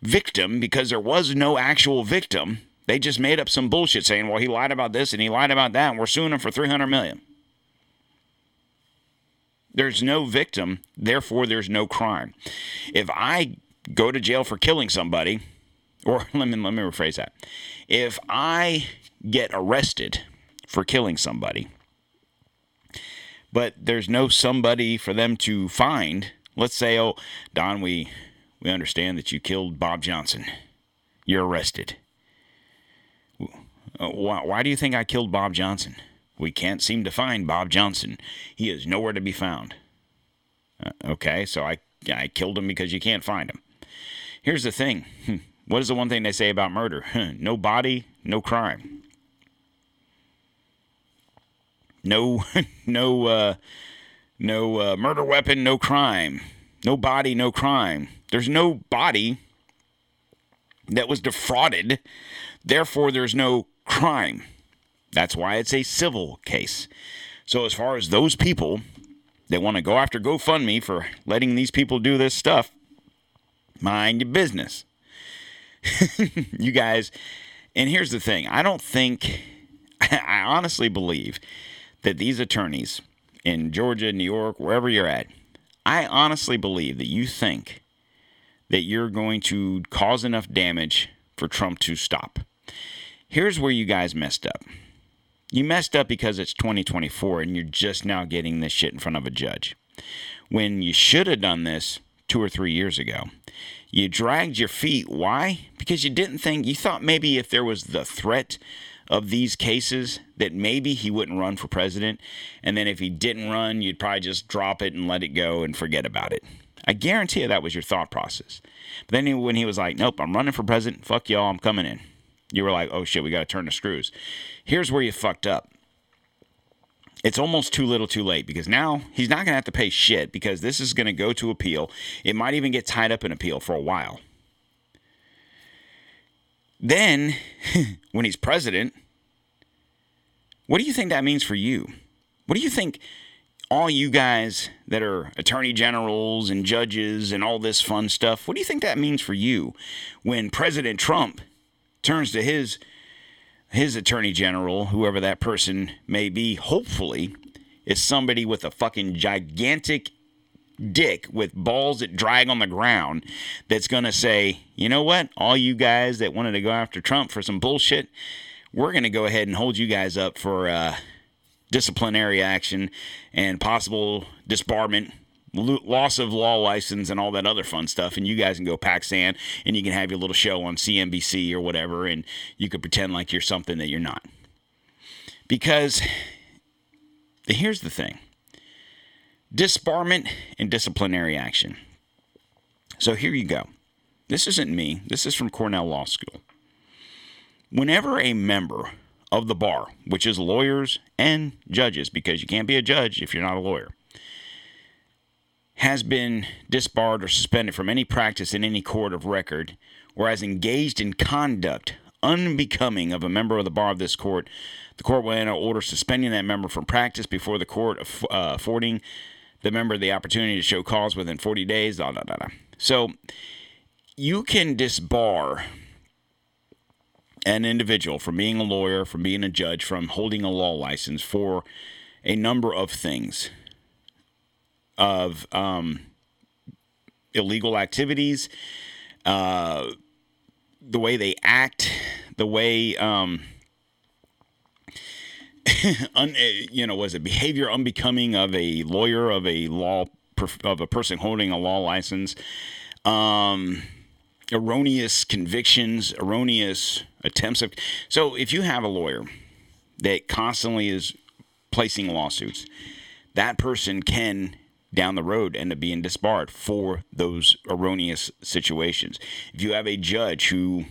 victim because there was no actual victim. They just made up some bullshit saying, "Well, he lied about this and he lied about that, and we're suing him for 300 million." There's no victim, therefore there's no crime. If I go to jail for killing somebody, or let me let me rephrase that. If I get arrested for killing somebody, but there's no somebody for them to find, let's say, oh, Don, we we understand that you killed Bob Johnson. You're arrested. Uh, why, why do you think I killed Bob Johnson? We can't seem to find Bob Johnson. He is nowhere to be found. Uh, okay, so I, I killed him because you can't find him. Here's the thing hmm, what is the one thing they say about murder? no body, no crime. No, no, uh, no uh, murder weapon, no crime. No body, no crime. There's no body that was defrauded. Therefore, there's no crime. That's why it's a civil case. So, as far as those people that want to go after GoFundMe for letting these people do this stuff, mind your business. you guys, and here's the thing I don't think, I honestly believe that these attorneys in Georgia, New York, wherever you're at, I honestly believe that you think that you're going to cause enough damage for Trump to stop. Here's where you guys messed up. You messed up because it's 2024 and you're just now getting this shit in front of a judge. When you should have done this two or three years ago. You dragged your feet. Why? Because you didn't think, you thought maybe if there was the threat of these cases that maybe he wouldn't run for president. And then if he didn't run, you'd probably just drop it and let it go and forget about it. I guarantee you that was your thought process. But then when he was like, nope, I'm running for president, fuck y'all, I'm coming in. You were like, oh shit, we got to turn the screws. Here's where you fucked up. It's almost too little too late because now he's not going to have to pay shit because this is going to go to appeal. It might even get tied up in appeal for a while. Then, when he's president, what do you think that means for you? What do you think all you guys that are attorney generals and judges and all this fun stuff, what do you think that means for you when President Trump turns to his his attorney general, whoever that person may be, hopefully is somebody with a fucking gigantic dick with balls that drag on the ground that's going to say, you know what, all you guys that wanted to go after Trump for some bullshit, we're going to go ahead and hold you guys up for uh, disciplinary action and possible disbarment, loss of law license, and all that other fun stuff. And you guys can go pack sand and you can have your little show on CNBC or whatever, and you could pretend like you're something that you're not. Because here's the thing disbarment and disciplinary action. So here you go. This isn't me, this is from Cornell Law School. Whenever a member of the bar, which is lawyers and judges, because you can't be a judge if you're not a lawyer, has been disbarred or suspended from any practice in any court of record, or has engaged in conduct unbecoming of a member of the bar of this court, the court will enter order suspending that member from practice before the court, uh, affording the member the opportunity to show cause within 40 days. Da, da, da, da. So you can disbar an individual from being a lawyer, from being a judge, from holding a law license for a number of things of um, illegal activities, uh, the way they act, the way um, un, eh, you know, was it behavior unbecoming of a lawyer, of a law, of a person holding a law license, um, erroneous convictions, erroneous attempts of. So if you have a lawyer that constantly is placing lawsuits, that person can down the road end up being disbarred for those erroneous situations. If you have a judge who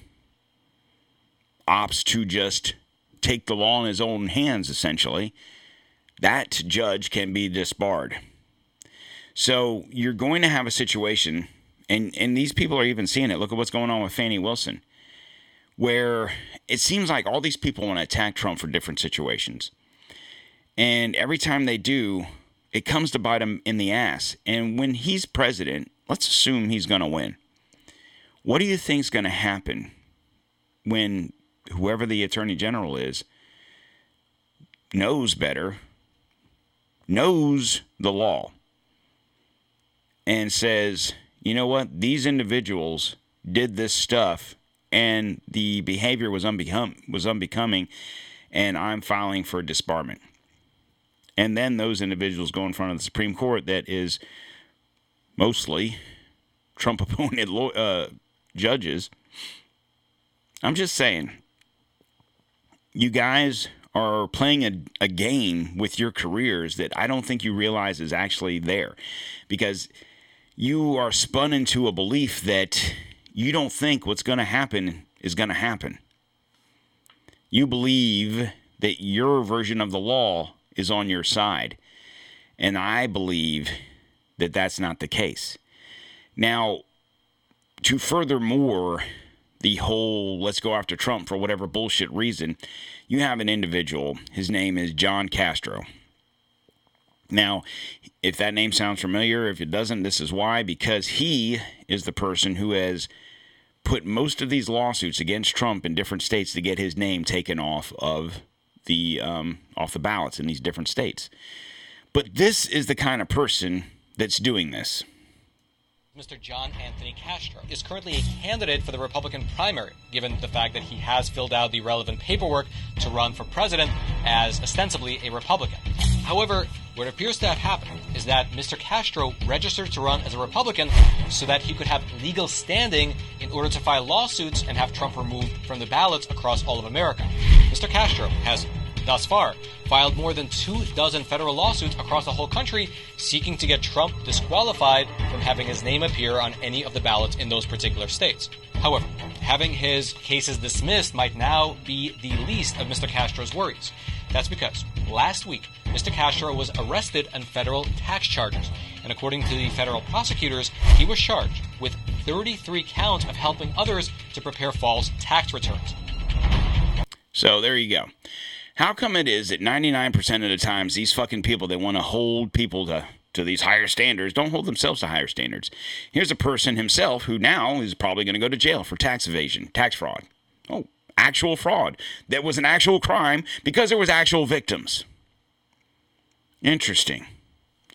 opts to just take the law in his own hands, essentially, that judge can be disbarred. So you're going to have a situation, and, and these people are even seeing it. Look at what's going on with Fani Wilson, where it seems like all these people want to attack Trump for different situations. And every time they do, it comes to bite him in the ass. And when he's president, let's assume he's going to win. What do you think is going to happen when whoever the attorney general is knows better, knows the law, and says, you know what, these individuals did this stuff and the behavior was, unbecome, was unbecoming, and I'm filing for disbarment. And then those individuals go in front of the Supreme Court that is mostly Trump appointed uh, judges. I'm just saying, you guys are playing a, a game with your careers that I don't think you realize is actually there because you are spun into a belief that you don't think what's going to happen is going to happen. You believe that your version of the law is on your side. And I believe that that's not the case. Now, to furthermore the whole let's go after Trump for whatever bullshit reason, you have an individual. His name is John Castro. Now, if that name sounds familiar, if it doesn't, this is why because he is the person who has put most of these lawsuits against Trump in different states to get his name taken off of the um, off the ballots in these different states. But this is the kind of person that's doing this. Mr. John Anthony Castro is currently a candidate for the Republican primary, given the fact that he has filled out the relevant paperwork to run for president as ostensibly a Republican. However, what appears to have happened is that Mr. Castro registered to run as a Republican so that he could have legal standing in order to file lawsuits and have Trump removed from the ballots across all of America. Mr. Castro has thus far filed more than two dozen federal lawsuits across the whole country seeking to get Trump disqualified from having his name appear on any of the ballots in those particular states. However, having his cases dismissed might now be the least of Mr. Castro's worries. That's because last week, Mr. Castro was arrested on federal tax charges. And according to the federal prosecutors, he was charged with 33 counts of helping others to prepare false tax returns. So there you go. How come it is that 99% of the times these fucking people that want to hold people to to these higher standards don't hold themselves to higher standards? Here's a person himself who now is probably going to go to jail for tax evasion, tax fraud. Oh, actual fraud. That was an actual crime because there was actual victims. Interesting.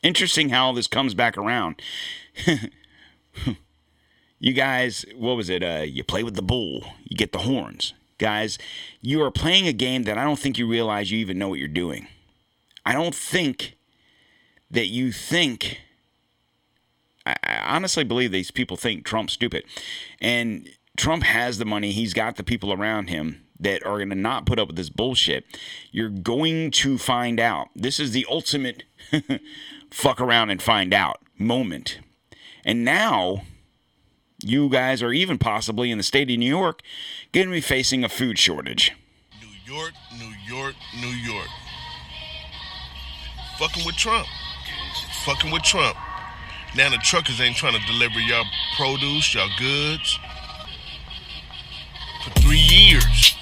Interesting how this comes back around. you guys, what was it? Uh, you play with the bull, you get the horns guys, you are playing a game that I don't think you realize you even know what you're doing. I don't think that you think. I, honestly believe these people think Trump's stupid. And Trump has the money, he's got the people around him that are going to not put up with this bullshit. You're going to find out. This is the ultimate fuck around and find out moment. And now you guys or even possibly in the state of New York going to be facing a food shortage. New York, New York, New York. Fucking with Trump. Fucking with Trump. Now the truckers ain't trying to deliver y'all produce, y'all goods. For three years.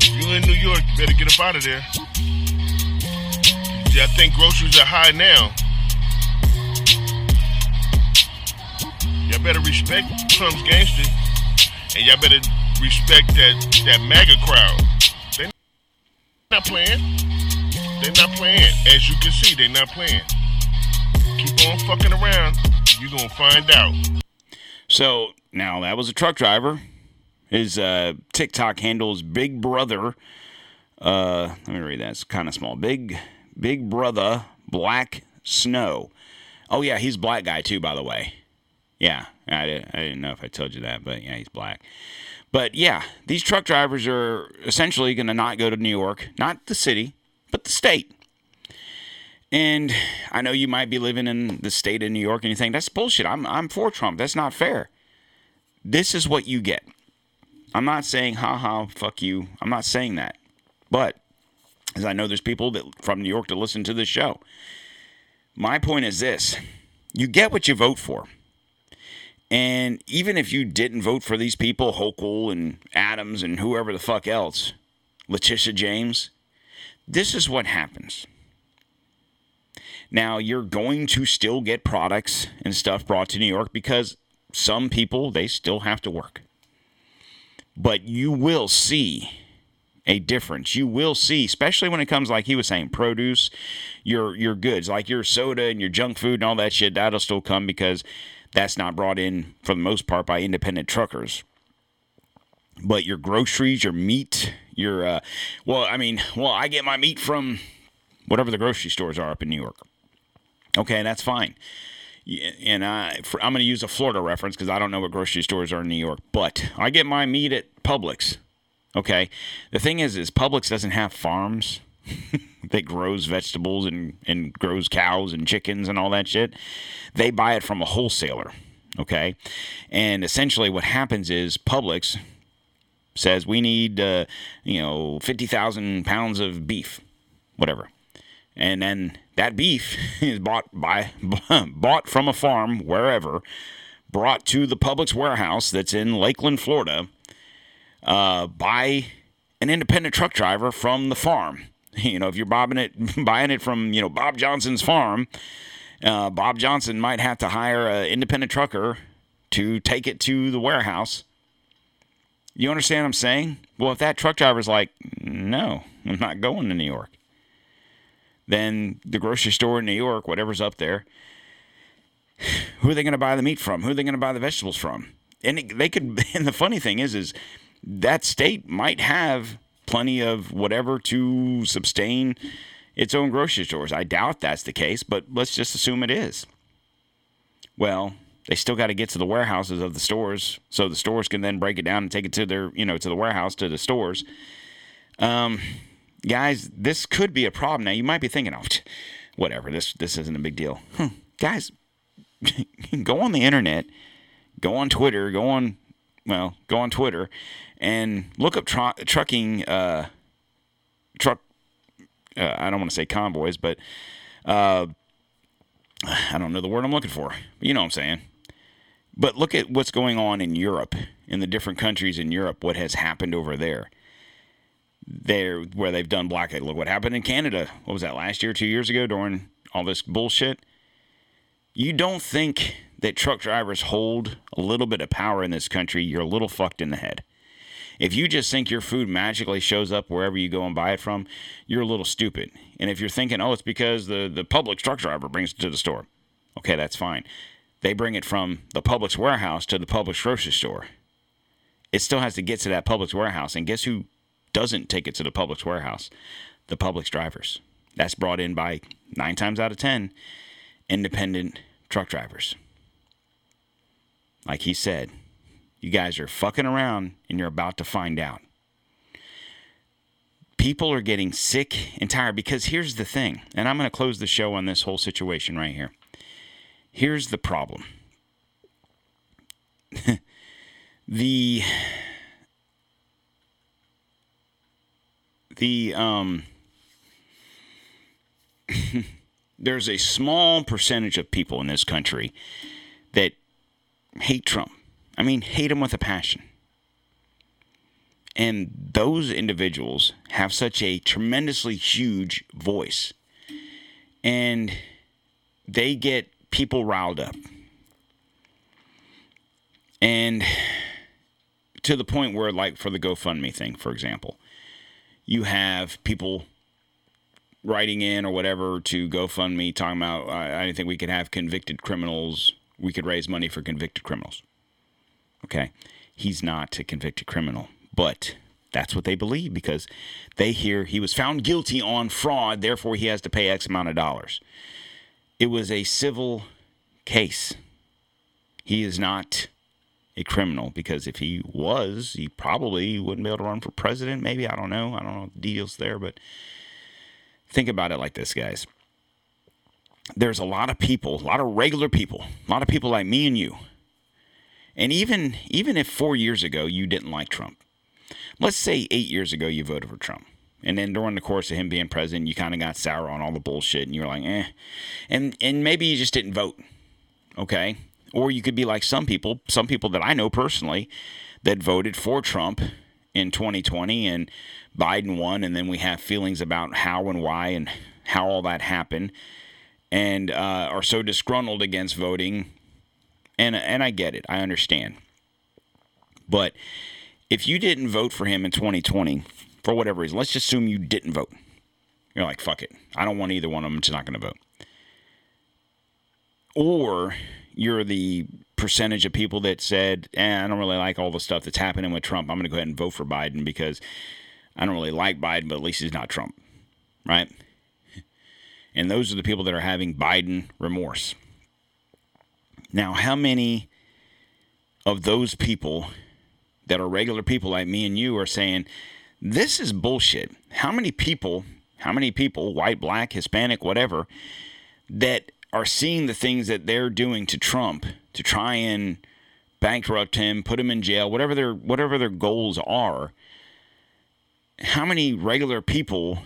You in New York, you better get up out of there. I think groceries are high now. Y'all better respect Trump's gangster, and y'all better respect that that MAGA crowd. They not playing. They not playing. As you can see, they not playing. Keep on fucking around. You gonna find out. So now that was a truck driver. His uh, TikTok handles Big Brother. Uh, let me read that. It's kind of small. Big Big Brother Black Snow. Oh yeah, he's black guy too, by the way. Yeah, I, I didn't know if I told you that, but yeah, he's black. But yeah, these truck drivers are essentially going to not go to New York, not the city, but the state. And I know you might be living in the state of New York and you think that's bullshit. I'm I'm for Trump. That's not fair. This is what you get. I'm not saying ha ha fuck you. I'm not saying that. But as I know there's people that from New York to listen to this show. My point is this. You get what you vote for. And even if you didn't vote for these people, Hochul and Adams and whoever the fuck else, Letitia James, this is what happens. Now, you're going to still get products and stuff brought to New York because some people, they still have to work. But you will see a difference. You will see, especially when it comes like he was saying, produce, your your goods, like your soda and your junk food and all that shit, that'll still come because that's not brought in for the most part by independent truckers. But your groceries, your meat, your uh, well, I mean, well, I get my meat from whatever the grocery stores are up in New York. Okay, that's fine. And I, for, I'm going to use a Florida reference because I don't know what grocery stores are in New York, but I get my meat at Publix. Okay. The thing is, is Publix doesn't have farms that grows vegetables and, and grows cows and chickens and all that shit. They buy it from a wholesaler. Okay. And essentially what happens is Publix says we need, uh, you know, 50,000 pounds of beef, whatever. And then that beef is bought by bought from a farm wherever, brought to the Publix warehouse that's in Lakeland, Florida, uh, by an independent truck driver from the farm. You know, if you're bobbing it, buying it from you know Bob Johnson's farm, uh, Bob Johnson might have to hire an independent trucker to take it to the warehouse. You understand what I'm saying? Well, if that truck driver's like, no, I'm not going to New York, then the grocery store in New York, whatever's up there, who are they going to buy the meat from? Who are they going to buy the vegetables from? And it, they could. And the funny thing is, is that state might have plenty of whatever to sustain its own grocery stores. I doubt that's the case, but let's just assume it is. Well, they still got to get to the warehouses of the stores, so the stores can then break it down and take it to their, you know, to the warehouse to the stores. Um, guys, this could be a problem. Now you might be thinking, oh, whatever, this this isn't a big deal, hmm. guys. go on the internet, go on Twitter, go on, well, go on Twitter, and look up tr- trucking uh, truck. Uh, I don't want to say convoys, but uh, I don't know the word I'm looking for. you know what I'm saying. But look at what's going on in Europe, in the different countries in Europe, what has happened over there. There, where they've done blockade. Look what happened in Canada. What was that last year, two years ago, during all this bullshit? You don't think that truck drivers hold a little bit of power in this country? You're a little fucked in the head. If you just think your food magically shows up wherever you go and buy it from, you're a little stupid. And if you're thinking, oh, it's because the, the Publix truck driver brings it to the store, okay, that's fine. They bring it from the Publix warehouse to the Publix grocery store. It still has to get to that Publix warehouse. And guess who doesn't take it to the Publix warehouse? The Publix drivers. That's brought in by nine times out of ten independent truck drivers. Like he said, you guys are fucking around and you're about to find out. People are getting sick and tired because here's the thing, and I'm going to close the show on this whole situation right here. Here's the problem. the the um there's a small percentage of people in this country that hate Trump. I mean, hate them with a passion. And those individuals have such a tremendously huge voice. And they get people riled up. And to the point where, like, for the GoFundMe thing, for example, you have people writing in or whatever to GoFundMe talking about, I, I think we could have convicted criminals, we could raise money for convicted criminals. Okay. He's not a convicted criminal, but that's what they believe because they hear he was found guilty on fraud, therefore he has to pay X amount of dollars. It was a civil case. He is not a criminal because if he was, he probably wouldn't be able to run for president. Maybe I don't know. I don't know the deals there, but think about it like this, guys. There's a lot of people, a lot of regular people, a lot of people like me and you and even even if four years ago you didn't like Trump, let's say eight years ago you voted for Trump, and then during the course of him being president, you kind of got sour on all the bullshit, and you're like, eh, and and maybe you just didn't vote, okay? Or you could be like some people, some people that I know personally, that voted for Trump in 2020, and Biden won, and then we have feelings about how and why and how all that happened, and uh, are so disgruntled against voting and and I get it. I understand. But if you didn't vote for him in 2020 for whatever reason, let's just assume you didn't vote. You're like, fuck it. I don't want either one of them. Just not going to vote. Or you're the percentage of people that said, eh, I don't really like all the stuff that's happening with Trump. I'm going to go ahead and vote for Biden because I don't really like Biden, but at least he's not Trump. Right? And those are the people that are having Biden remorse. Now, how many of those people that are regular people like me and you are saying, this is bullshit. How many people, how many people, white, black, Hispanic, whatever, that are seeing the things that they're doing to Trump to try and bankrupt him, put him in jail, whatever their whatever their goals are. How many regular people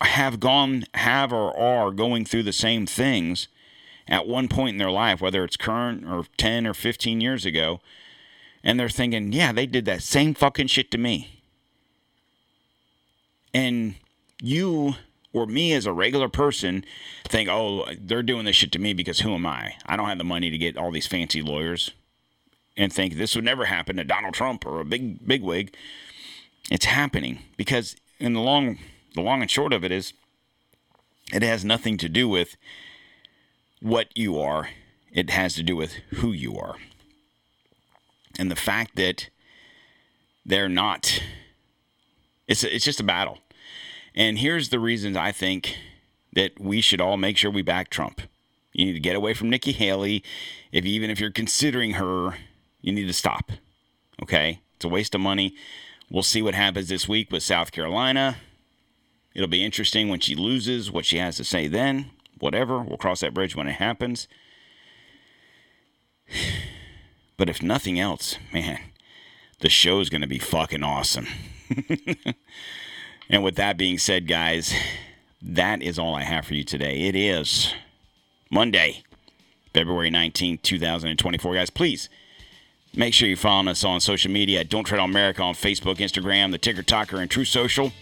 have gone have or are going through the same things at one point in their life, whether it's current or 10 or 15 years ago, and they're thinking, "Yeah, they did that same fucking shit to me." And you or me as a regular person think, oh, they're doing this shit to me because who am I? I don't have the money to get all these fancy lawyers and think this would never happen to Donald Trump or a big big wig. It's happening because in the long the long and short of it is it has nothing to do with what you are. It has to do with who you are. And the fact that they're not it's it's just a battle. And here's the reasons I think that we should all make sure we back Trump. You need to get away from Nikki Haley. If even if you're considering her, you need to stop. Okay? It's a waste of money. We'll see what happens this week with South Carolina. It'll be interesting when she loses, what she has to say then. Whatever. We'll cross that bridge when it happens. But if nothing else, man, the show is going to be fucking awesome. And with that being said, guys, that is all I have for you today. It is Monday, February 19th, 2024. Guys, please make sure you're following us on social media at Don't Tread on Merica on Facebook, Instagram, the Ticker Talker, and Truth Social.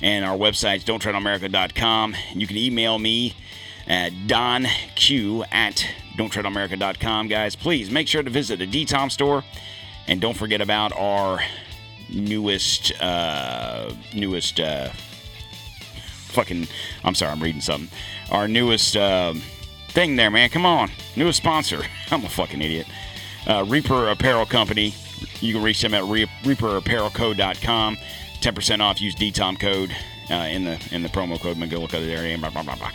And our website is donttreadonmerica.com. You can email me at donq at donttreadonmerica.com. Guys, please make sure to visit the DTOM store. And don't forget about our newest uh newest uh fucking I'm sorry, I'm reading something. Our newest uh, thing there, man. Come on. Newest sponsor. I'm a fucking idiot. Uh, Reaper Apparel Company. You can reach them at re- reaperapparelco.com. 10% off. Use DTOM code uh, in the in the promo code McGillicuddy there. Blah, blah, blah, blah.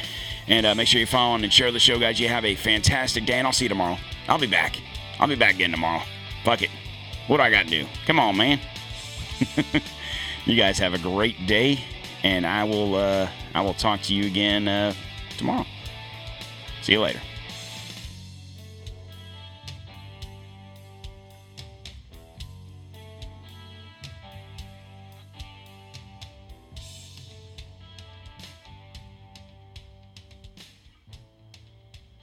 And uh, make sure you follow and share the show, guys. You have a fantastic day, and I'll see you tomorrow. I'll be back. I'll be back again tomorrow. Fuck it. What do I got to do? Come on, man. you guys have a great day, and I will uh, I will talk to you again uh, tomorrow. See you later.